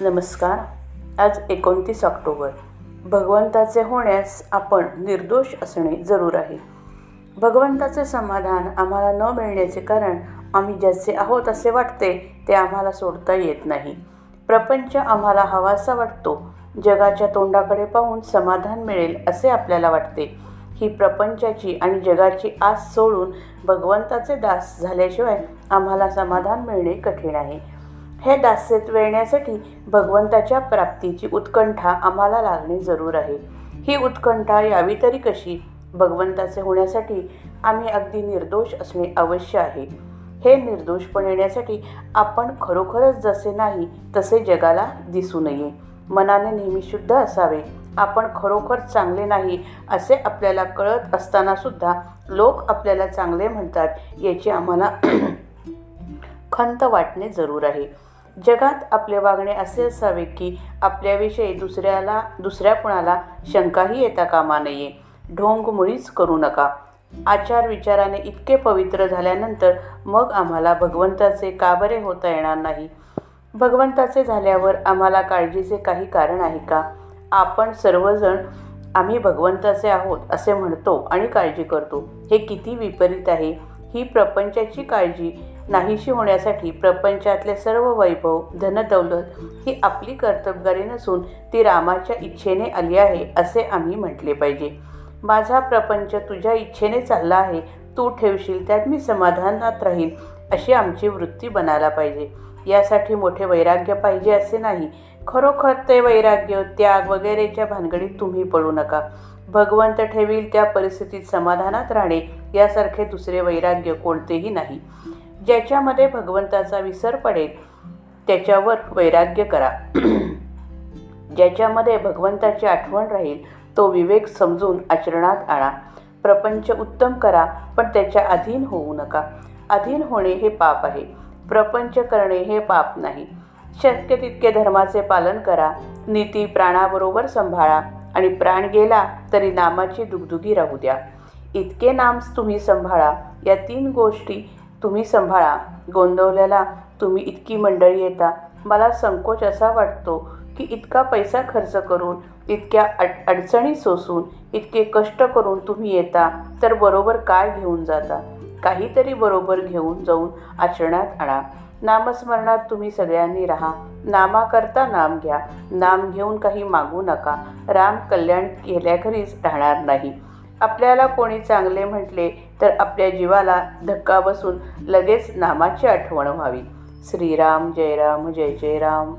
नमस्कार. आज एकोणतीस ऑक्टोबर. भगवंताचे होण्यास आपण निर्दोष असणे जरूर आहे. भगवंताचे समाधान आम्हाला न मिळण्याचे कारण आम्ही ज्याचे आहोत असे वाटते ते आम्हाला सोडता येत नाही. प्रपंच आम्हाला हवासा वाटतो. जगाच्या तोंडाकडे पाहून समाधान मिळेल असे आपल्याला वाटते. ही प्रपंचाची आणि जगाची आस सोडून भगवंताचे दास झाल्याशिवाय आम्हाला समाधान मिळणे कठीण आहे. हे दास्यत्व येण्यासाठी भगवंताच्या प्राप्तीची उत्कंठा आम्हाला लागणे जरूर आहे. ही उत्कंठा यावी तरी कशी? भगवंताचे होण्यासाठी आम्ही अगदी निर्दोष असणे अवश्य आहे. हे निर्दोषपण येण्यासाठी आपण खरोखरच जसे नाही तसे जगाला दिसू नये. मनाने नेहमी शुद्ध असावे. आपण खरोखर चांगले नाही असे आपल्याला कळत असतानासुद्धा लोक आपल्याला चांगले म्हणतात याची आम्हाला खंत वाटणे जरूर आहे. जगात आपले वागणे असे असावे की आपल्याविषयी दुसऱ्याला दुसऱ्या कुणाला शंकाही येता कामा नये. ढोंग मुळीच करू नका. आचार विचाराने इतके पवित्र झाल्यानंतर मग आम्हाला भगवंताचे का बरे होता येणार नाही? भगवंताचे झाल्यावर आम्हाला काळजीचे काही कारण आहे का? आपण सर्वजण आम्ही भगवंताचे आहोत असे म्हणतो आणि काळजी करतो. हे किती विपरीत आहे. ही प्रपंचाची काळजी नाहीशी होण्यासाठी प्रपंचातले सर्व वैभव धनदौलत ही आपली कर्तबगारी नसून ती रामाच्या इच्छेने आली आहे असे आम्ही म्हटले पाहिजे. माझा प्रपंच तुझ्या इच्छेने चालला आहे तू ठेवशील त्यात मी समाधानात राहील अशी आमची वृत्ती बनायला पाहिजे. यासाठी मोठे वैराग्य पाहिजे असे नाही. खरोखर ते वैराग्य त्याग वगैरेच्या भानगडीत तुम्ही पडू नका. भगवंत ठेवील त्या परिस्थितीत समाधानात राहणे यासारखे दुसरे वैराग्य कोणतेही नाही. ज्याच्यामध्ये भगवंताचा विसर पडेल त्याच्यावर वैराग्य करा. ज्याच्यामध्ये भगवंताची आठवण राहील तो विवेक समजून आचरणात आणा. प्रपंच उत्तम करा पण त्याच्या अधीन होऊ नका. अधीन होणे हे पाप आहे. प्रपंच करणे हे पाप नाही. शक्य तितके धर्माचे पालन करा. नीती प्राणाबरोबर सांभाळा. आणि प्राण गेला तरी नामाची दुगदुगी राहू द्या. इतके नाम तुम्ही सांभाळा. या तीन गोष्टी तुम्ही सांभाळा. गोंदवल्याला तुम्ही इतकी मंडळी येता. मला संकोच असा वाटतो की इतका पैसा खर्च करून इतक्या अड अडचणी सोसून इतके कष्ट करून तुम्ही येता तर बरोबर काय घेऊन जाता? काहीतरी बरोबर घेऊन जाऊन आचरणात आणा. नामस्मरणात तुम्ही सगळ्यांनी राहा. नामाकरता नाम घ्या. नाम घेऊन काही मागू नका. राम कल्याण केल्याखरीच राहणार नाही. आपल्याला कोणी चांगले म्हटले तर आपल्या जीवाला धक्का बसून लगेच नामाची आठवण व्हावी. श्रीराम जय राम जय जय राम.